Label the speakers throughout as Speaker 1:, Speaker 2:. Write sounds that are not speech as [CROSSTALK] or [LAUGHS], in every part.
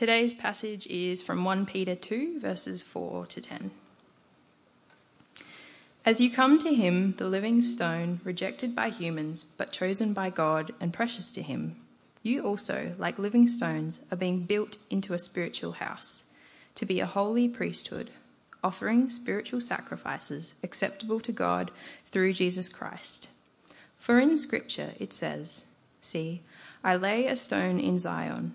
Speaker 1: Today's passage is from 1 Peter 2, verses 4 to 10. As you come to him, the living stone, rejected by humans, but chosen by God and precious to him, you also, like living stones, are being built into a spiritual house, to be a holy priesthood, offering spiritual sacrifices acceptable to God through Jesus Christ. For in Scripture it says, See, I lay a stone in Zion,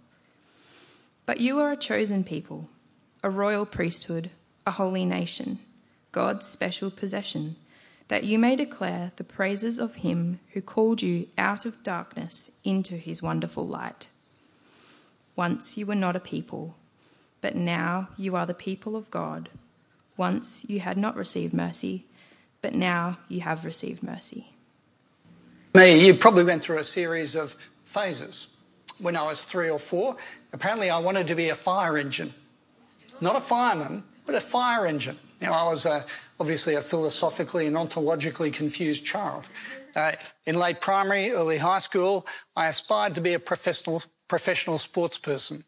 Speaker 1: But you are a chosen people, a royal priesthood, a holy nation, God's special possession, that you may declare the praises of him who called you out of darkness into his wonderful light. Once you were not a people, but now you are the people of God. Once you had not received mercy, but now you have received mercy.
Speaker 2: Me, you probably went through a series of phases. When I was three or four, apparently I wanted to be a fire engine. Not a fireman, but a fire engine. Now, I was a, obviously a philosophically and ontologically confused child. Uh, in late primary, early high school, I aspired to be a professional, professional sports person.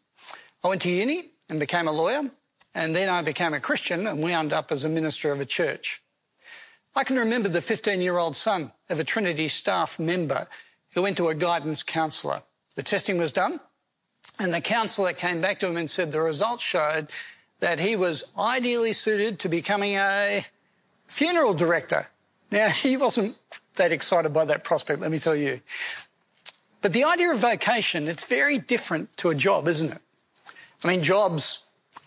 Speaker 2: I went to uni and became a lawyer, and then I became a Christian and wound up as a minister of a church. I can remember the 15 year old son of a Trinity staff member who went to a guidance counsellor. The testing was done, and the counsellor came back to him and said the results showed that he was ideally suited to becoming a funeral director. Now, [LAUGHS] he wasn't that excited by that prospect, let me tell you. But the idea of vocation, it's very different to a job, isn't it? I mean, jobs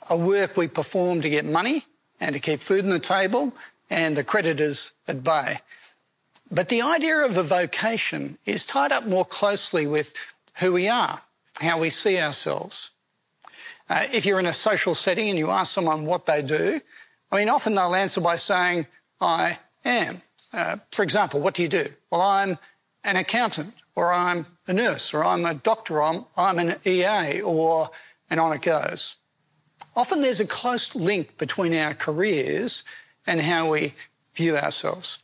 Speaker 2: are work we perform to get money and to keep food on the table and the creditors at bay. But the idea of a vocation is tied up more closely with who we are, how we see ourselves. Uh, if you're in a social setting and you ask someone what they do, I mean, often they'll answer by saying, I am. Uh, for example, what do you do? Well, I'm an accountant, or I'm a nurse, or I'm a doctor, or I'm, I'm an EA, or, and on it goes. Often there's a close link between our careers and how we view ourselves.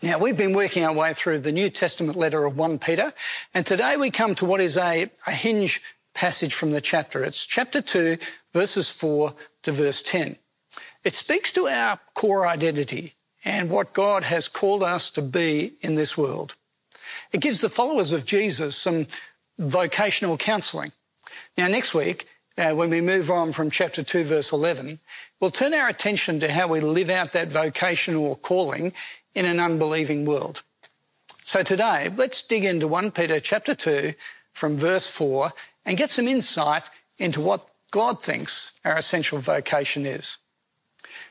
Speaker 2: Now, we've been working our way through the New Testament letter of 1 Peter, and today we come to what is a, a hinge passage from the chapter. It's chapter 2, verses 4 to verse 10. It speaks to our core identity and what God has called us to be in this world. It gives the followers of Jesus some vocational counselling. Now, next week, uh, when we move on from chapter 2, verse 11, we'll turn our attention to how we live out that vocational calling in an unbelieving world. So today, let's dig into 1 Peter chapter 2 from verse 4 and get some insight into what God thinks our essential vocation is.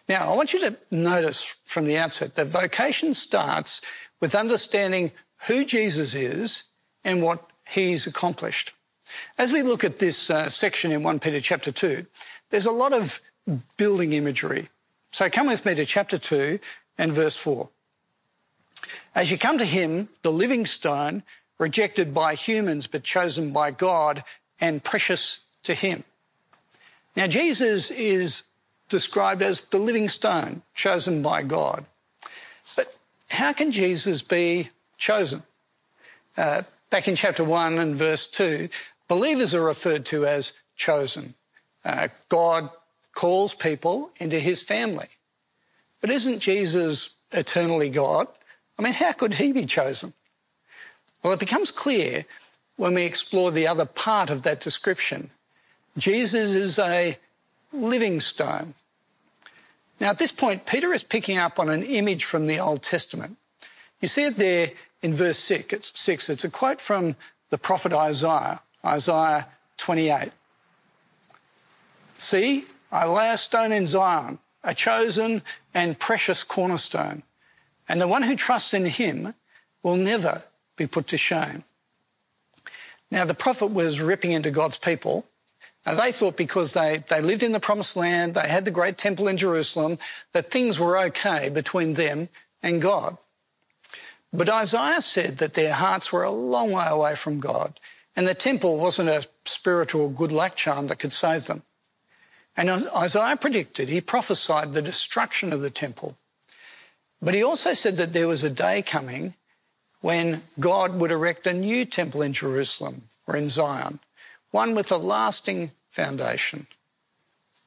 Speaker 2: Now, I want you to notice from the outset that vocation starts with understanding who Jesus is and what he's accomplished. As we look at this uh, section in 1 Peter chapter 2, there's a lot of building imagery. So come with me to chapter 2 and verse 4. As you come to him, the living stone, rejected by humans but chosen by God and precious to him. Now, Jesus is described as the living stone chosen by God. But how can Jesus be chosen? Uh, back in chapter 1 and verse 2, believers are referred to as chosen. Uh, God calls people into his family. But isn't Jesus eternally God? I mean, how could he be chosen? Well, it becomes clear when we explore the other part of that description. Jesus is a living stone. Now, at this point, Peter is picking up on an image from the Old Testament. You see it there in verse 6. It's, six. it's a quote from the prophet Isaiah, Isaiah 28. See, I lay a stone in Zion, a chosen and precious cornerstone, and the one who trusts in him will never be put to shame. Now, the prophet was ripping into God's people, they thought because they, they lived in the promised land, they had the great temple in Jerusalem, that things were okay between them and God. But Isaiah said that their hearts were a long way away from God, and the temple wasn't a spiritual good luck charm that could save them. And Isaiah predicted, he prophesied the destruction of the temple. But he also said that there was a day coming when God would erect a new temple in Jerusalem or in Zion, one with a lasting foundation,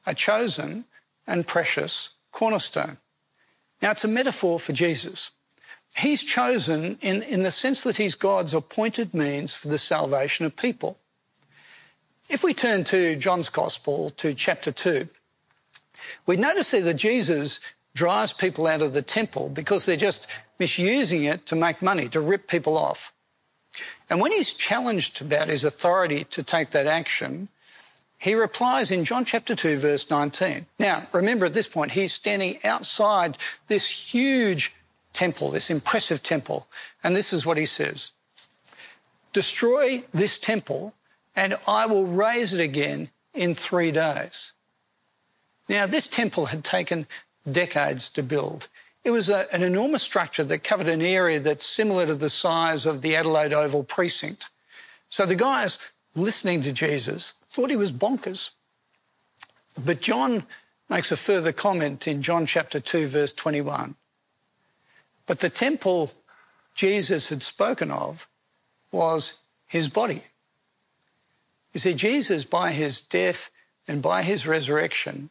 Speaker 2: a chosen and precious cornerstone. Now, it's a metaphor for Jesus. He's chosen in, in the sense that he's God's appointed means for the salvation of people. If we turn to John's Gospel to chapter 2, we notice there that Jesus drives people out of the temple because they're just misusing it to make money, to rip people off. And when he's challenged about his authority to take that action, he replies in John chapter 2, verse 19. Now, remember at this point, he's standing outside this huge temple, this impressive temple. And this is what he says Destroy this temple, and I will raise it again in three days. Now, this temple had taken decades to build. It was a, an enormous structure that covered an area that's similar to the size of the Adelaide Oval precinct. So the guys listening to Jesus thought he was bonkers. But John makes a further comment in John chapter 2, verse 21. But the temple Jesus had spoken of was his body. You see, Jesus, by his death and by his resurrection,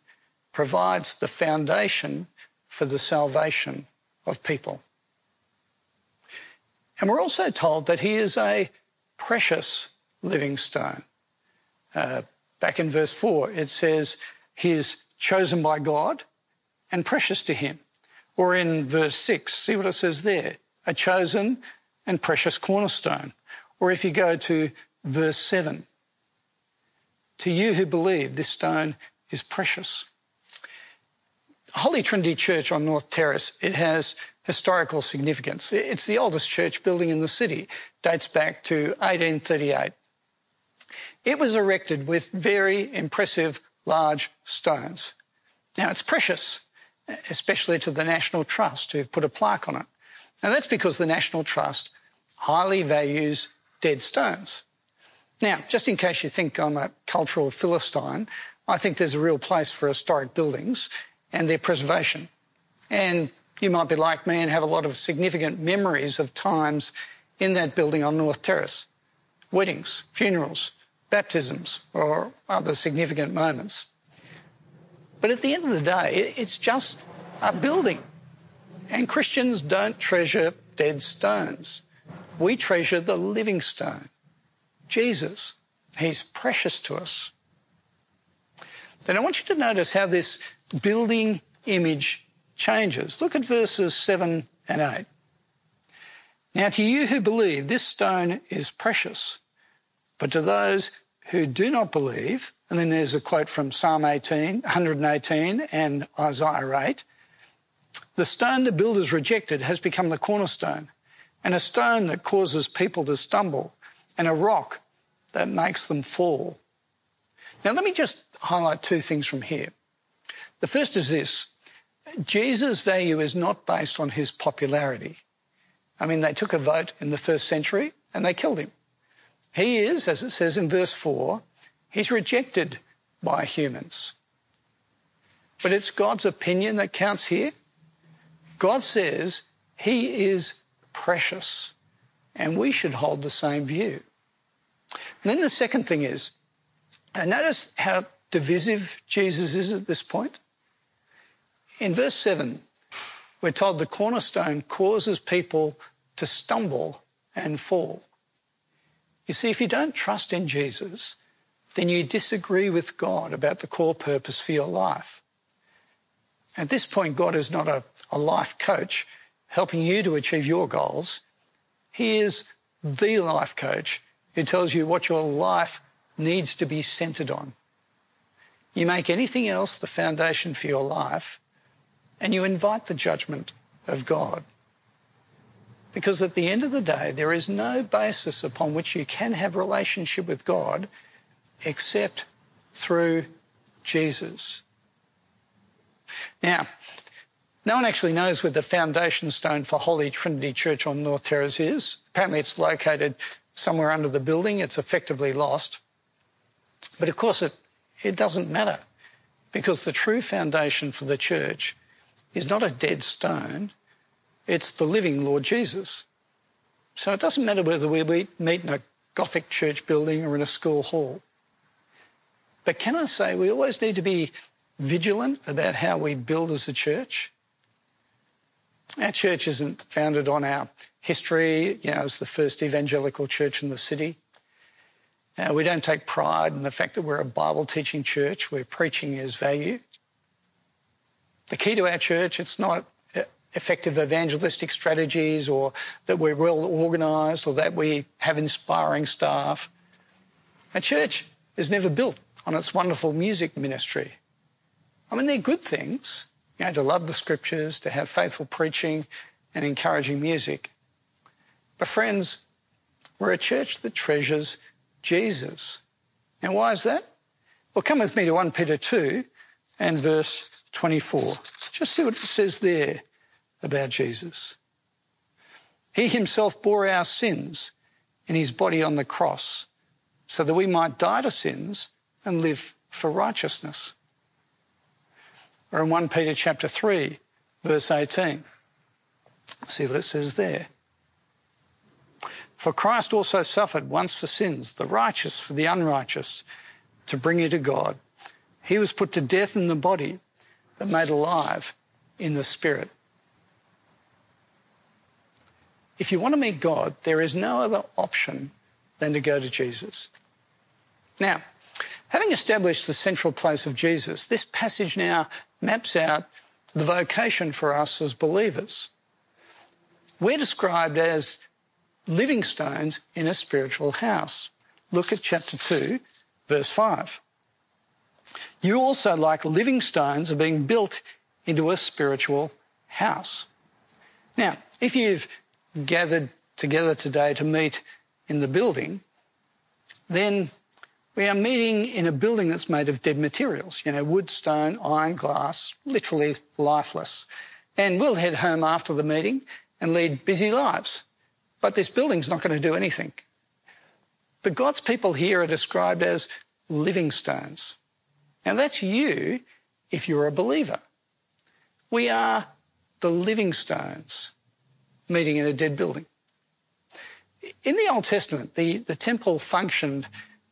Speaker 2: provides the foundation for the salvation of people. And we're also told that he is a precious living stone. Uh, back in verse 4, it says, He is chosen by God and precious to him. Or in verse 6, see what it says there a chosen and precious cornerstone. Or if you go to verse 7, to you who believe, this stone is precious. Holy Trinity Church on North Terrace, it has historical significance. It's the oldest church building in the city, dates back to 1838. It was erected with very impressive large stones. Now it's precious especially to the National Trust, who've put a plaque on it. And that's because the National Trust highly values dead stones. Now, just in case you think I'm a cultural philistine, I think there's a real place for historic buildings and their preservation. And you might be like me and have a lot of significant memories of times in that building on North Terrace weddings, funerals, baptisms, or other significant moments. But at the end of the day, it's just a building. And Christians don't treasure dead stones. We treasure the living stone, Jesus. He's precious to us. Then I want you to notice how this building image changes. Look at verses 7 and 8. Now, to you who believe, this stone is precious, but to those who do not believe, and then there's a quote from Psalm 18, 118 and Isaiah 8. The stone the builders rejected has become the cornerstone, and a stone that causes people to stumble, and a rock that makes them fall. Now, let me just highlight two things from here. The first is this Jesus' value is not based on his popularity. I mean, they took a vote in the first century and they killed him. He is, as it says in verse 4, He's rejected by humans. But it's God's opinion that counts here. God says he is precious, and we should hold the same view. And then the second thing is, notice how divisive Jesus is at this point. In verse 7, we're told the cornerstone causes people to stumble and fall. You see, if you don't trust in Jesus, then you disagree with God about the core purpose for your life. At this point, God is not a, a life coach helping you to achieve your goals. He is the life coach who tells you what your life needs to be centered on. You make anything else the foundation for your life, and you invite the judgment of God. Because at the end of the day, there is no basis upon which you can have relationship with God except through Jesus. Now, no one actually knows where the foundation stone for Holy Trinity Church on North Terrace is. Apparently, it's located somewhere under the building. It's effectively lost. But of course, it, it doesn't matter because the true foundation for the church is not a dead stone, it's the living Lord Jesus. So it doesn't matter whether we meet in a Gothic church building or in a school hall. But can I say we always need to be vigilant about how we build as a church? Our church isn't founded on our history, you know, as the first evangelical church in the city. Uh, we don't take pride in the fact that we're a Bible teaching church where preaching is valued. The key to our church, it's not effective evangelistic strategies or that we're well organised or that we have inspiring staff. A church is never built on its wonderful music ministry. I mean, they're good things, you know, to love the scriptures, to have faithful preaching and encouraging music. But friends, we're a church that treasures Jesus. And why is that? Well, come with me to 1 Peter 2 and verse 24. Just see what it says there about Jesus. He himself bore our sins in his body on the cross so that we might die to sins and live for righteousness. Or in 1 Peter chapter 3, verse 18. See what it says there. For Christ also suffered once for sins, the righteous for the unrighteous, to bring you to God. He was put to death in the body, but made alive in the spirit. If you want to meet God, there is no other option than to go to Jesus. Now, having established the central place of Jesus, this passage now maps out the vocation for us as believers. We're described as living stones in a spiritual house. Look at chapter 2, verse 5. You also, like living stones, are being built into a spiritual house. Now, if you've gathered together today to meet in the building, then we are meeting in a building that's made of dead materials, you know, wood, stone, iron, glass, literally lifeless. And we'll head home after the meeting and lead busy lives. But this building's not going to do anything. But God's people here are described as living stones. Now that's you if you're a believer. We are the living stones meeting in a dead building. In the Old Testament, the, the temple functioned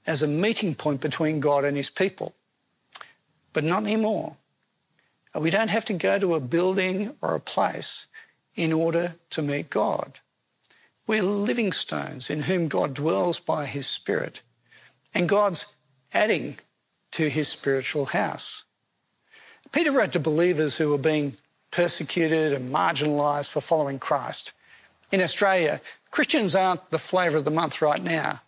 Speaker 2: as a meeting point between God and his people. But not anymore. We don't have to go to a building or a place in order to meet God. We're living stones in whom God dwells by his Spirit, and God's adding to his spiritual house. Peter wrote to believers who were being persecuted and marginalised for following Christ. In Australia, Christians aren't the flavour of the month right now,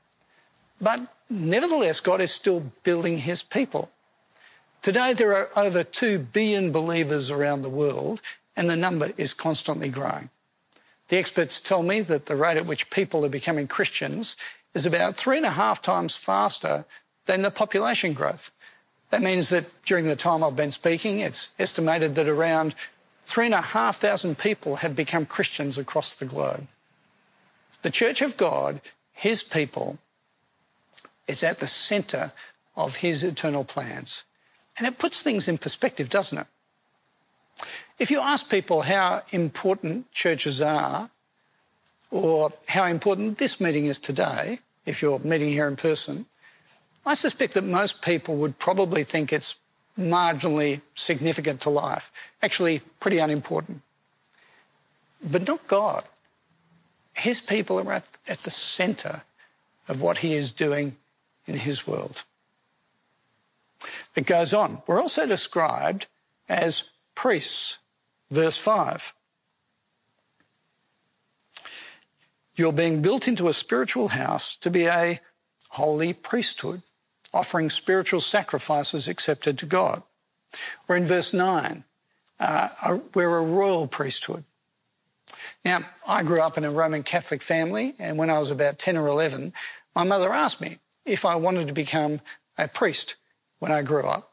Speaker 2: but nevertheless, God is still building his people. Today, there are over 2 billion believers around the world, and the number is constantly growing. The experts tell me that the rate at which people are becoming Christians is about three and a half times faster than the population growth. That means that during the time I've been speaking, it's estimated that around three and a half thousand people have become Christians across the globe. The Church of God, His people, is at the centre of His eternal plans. And it puts things in perspective, doesn't it? If you ask people how important churches are, or how important this meeting is today, if you're meeting here in person, I suspect that most people would probably think it's marginally significant to life, actually pretty unimportant. But not God. His people are at, at the centre of what he is doing in his world. It goes on. We're also described as priests. Verse 5. You're being built into a spiritual house to be a holy priesthood, offering spiritual sacrifices accepted to God. Or in verse 9, uh, we're a royal priesthood. Now, I grew up in a Roman Catholic family, and when I was about 10 or 11, my mother asked me if I wanted to become a priest when I grew up.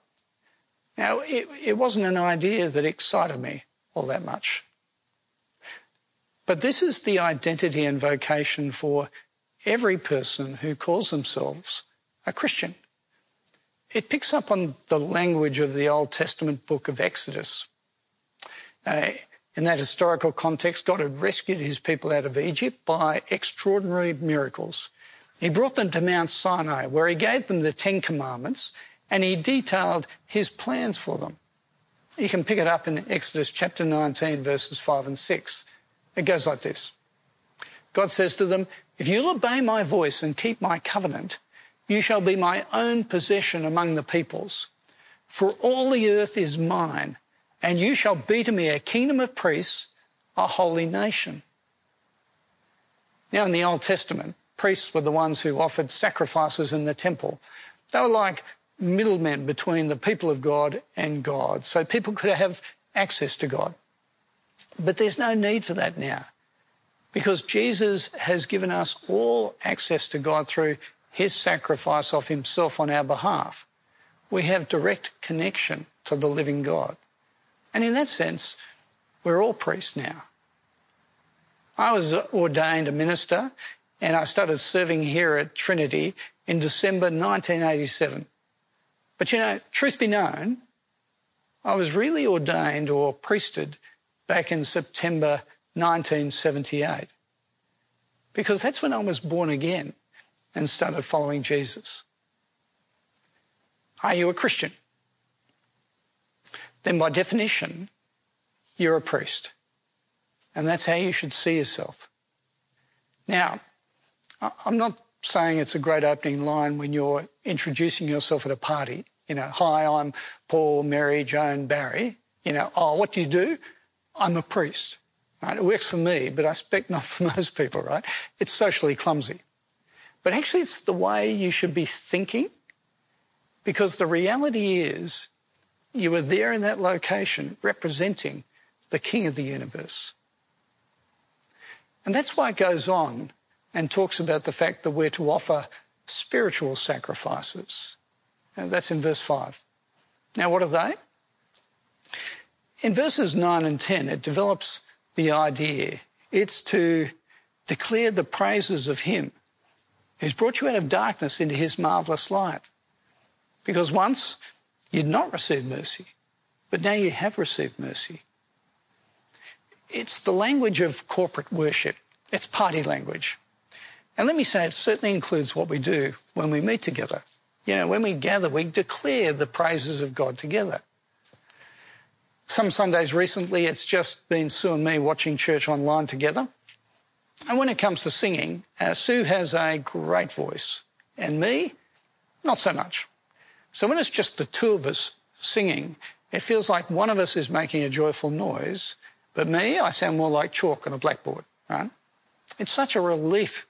Speaker 2: Now, it, it wasn't an idea that excited me all that much. But this is the identity and vocation for every person who calls themselves a Christian. It picks up on the language of the Old Testament book of Exodus. Uh, in that historical context, God had rescued his people out of Egypt by extraordinary miracles. He brought them to Mount Sinai, where he gave them the Ten Commandments and he detailed his plans for them. You can pick it up in Exodus chapter 19, verses 5 and 6. It goes like this God says to them, If you'll obey my voice and keep my covenant, you shall be my own possession among the peoples. For all the earth is mine and you shall be to me a kingdom of priests, a holy nation. Now, in the Old Testament, priests were the ones who offered sacrifices in the temple. They were like middlemen between the people of God and God, so people could have access to God. But there's no need for that now because Jesus has given us all access to God through his sacrifice of himself on our behalf. We have direct connection to the living God. And in that sense, we're all priests now. I was ordained a minister and I started serving here at Trinity in December 1987. But you know, truth be known, I was really ordained or priested back in September 1978 because that's when I was born again and started following Jesus. Are you a Christian? then by definition, you're a priest. And that's how you should see yourself. Now, I'm not saying it's a great opening line when you're introducing yourself at a party. You know, hi, I'm Paul, Mary, Joan, Barry. You know, oh, what do you do? I'm a priest. Right? It works for me, but I expect [LAUGHS] not for most people, right? It's socially clumsy. But actually, it's the way you should be thinking because the reality is you were there in that location representing the King of the universe. And that's why it goes on and talks about the fact that we're to offer spiritual sacrifices. And that's in verse 5. Now, what are they? In verses 9 and 10, it develops the idea it's to declare the praises of Him who's brought you out of darkness into His marvelous light. Because once You'd not received mercy, but now you have received mercy. It's the language of corporate worship. It's party language. And let me say, it certainly includes what we do when we meet together. You know, when we gather, we declare the praises of God together. Some Sundays recently, it's just been Sue and me watching church online together. And when it comes to singing, uh, Sue has a great voice, and me, not so much. So when it's just the two of us singing, it feels like one of us is making a joyful noise, but me, I sound more like chalk on a blackboard, right? It's such a relief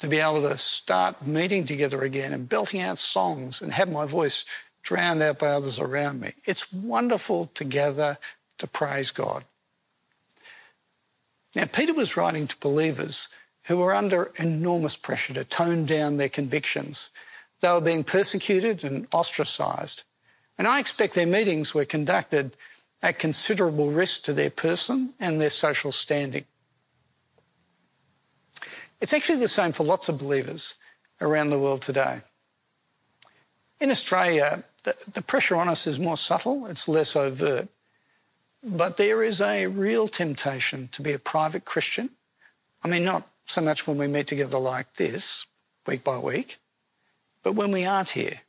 Speaker 2: to be able to start meeting together again and belting out songs and have my voice drowned out by others around me. It's wonderful to gather to praise God. Now, Peter was writing to believers who were under enormous pressure to tone down their convictions they were being persecuted and ostracised. And I expect their meetings were conducted at considerable risk to their person and their social standing. It's actually the same for lots of believers around the world today. In Australia, the, pressure on us is more subtle, it's less overt. But there is a real temptation to be a private Christian. I mean, not so much when we meet together like this, week by week, but when we aren't here.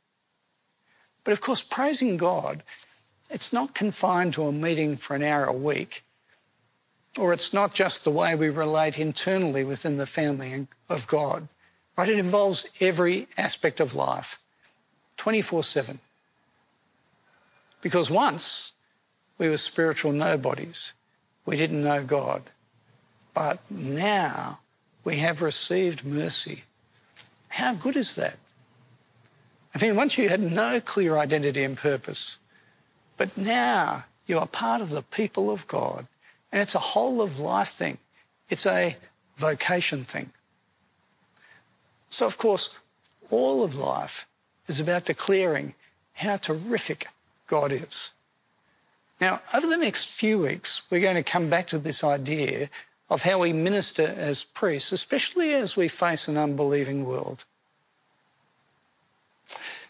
Speaker 2: But of course, praising God, it's not confined to a meeting for an hour a week, or it's not just the way we relate internally within the family of God, right? It involves every aspect of life, 24 7. Because once we were spiritual nobodies, we didn't know God. But now we have received mercy. How good is that? I mean, once you had no clear identity and purpose, but now you are part of the people of God. And it's a whole of life thing. It's a vocation thing. So, of course, all of life is about declaring how terrific God is. Now, over the next few weeks, we're going to come back to this idea of how we minister as priests, especially as we face an unbelieving world.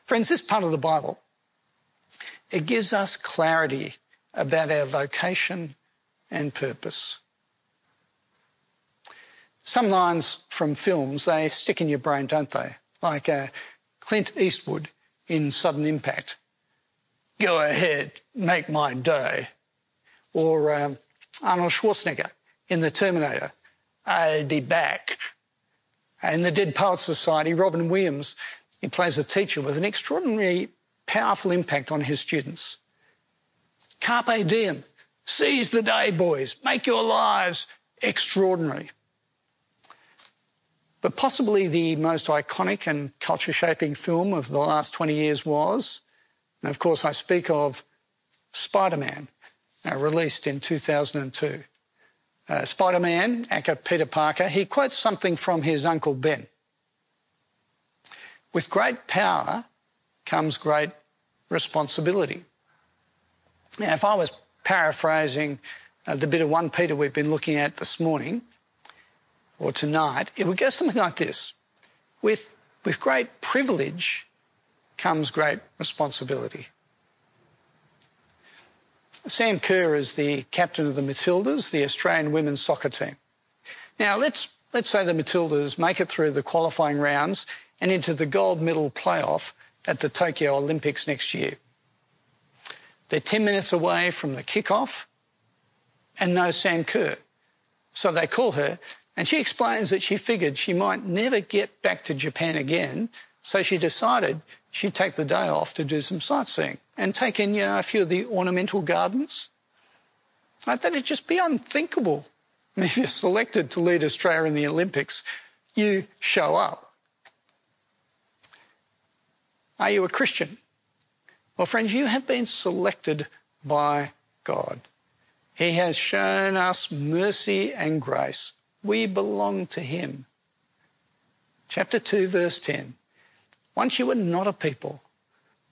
Speaker 2: Friends, this part of the Bible, it gives us clarity about our vocation and purpose. Some lines from films, they stick in your brain, don't they? Like uh, Clint Eastwood in Sudden Impact. Go ahead, make my day. Or um, Arnold Schwarzenegger in The Terminator. I'll be back. In the Dead Poets Society, Robin Williams, he plays a teacher with an extraordinarily powerful impact on his students. Carpe diem. Seize the day, boys. Make your lives extraordinary. But possibly the most iconic and culture shaping film of the last 20 years was, and of course I speak of Spider Man, uh, released in 2002. Uh, Spider Man, actor Peter Parker, he quotes something from his Uncle Ben. With great power comes great responsibility. Now, if I was paraphrasing uh, the bit of 1 Peter we've been looking at this morning or tonight, it would go something like this With, with great privilege comes great responsibility. Sam Kerr is the captain of the Matildas, the Australian women's soccer team. Now, let's, let's say the Matildas make it through the qualifying rounds and into the gold medal playoff at the Tokyo Olympics next year. They're 10 minutes away from the kickoff and no Sam Kerr. So they call her and she explains that she figured she might never get back to Japan again. So she decided she'd take the day off to do some sightseeing and take in, you know, a few of the ornamental gardens. I thought it'd just be unthinkable. [LAUGHS] If you're selected to lead Australia in the Olympics, you show up. Are you a Christian? Well, friends, you have been selected by God. He has shown us mercy and grace. We belong to Him. Chapter 2, verse 10. Once you were not a people,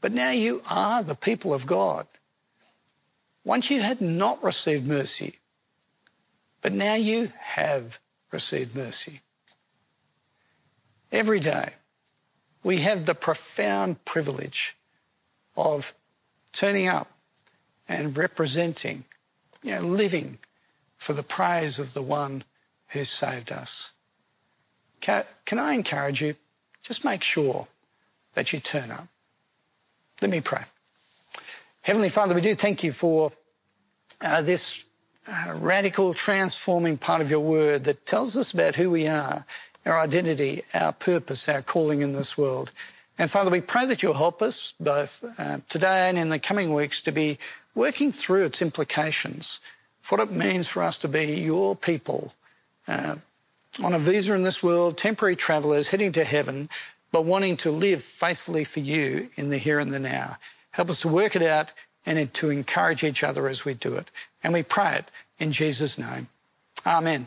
Speaker 2: but now you are the people of God. Once you had not received mercy, but now you have received mercy. Every day, we have the profound privilege of turning up and representing, you know, living for the praise of the one who saved us. Can, I encourage you? Just make sure that you turn up. Let me pray. Heavenly Father, we do thank you for uh, this uh, radical, transforming part of your word that tells us about who we are, our identity, our purpose, our calling in this world. And Father, we pray that you'll help us both uh, today and in the coming weeks to be working through its implications, what it means for us to be your people uh, on a visa in this world, temporary travellers heading to heaven, but wanting to live faithfully for you in the here and the now. Help us to work it out and to encourage each other as we do it. And we pray it in Jesus' name. Amen.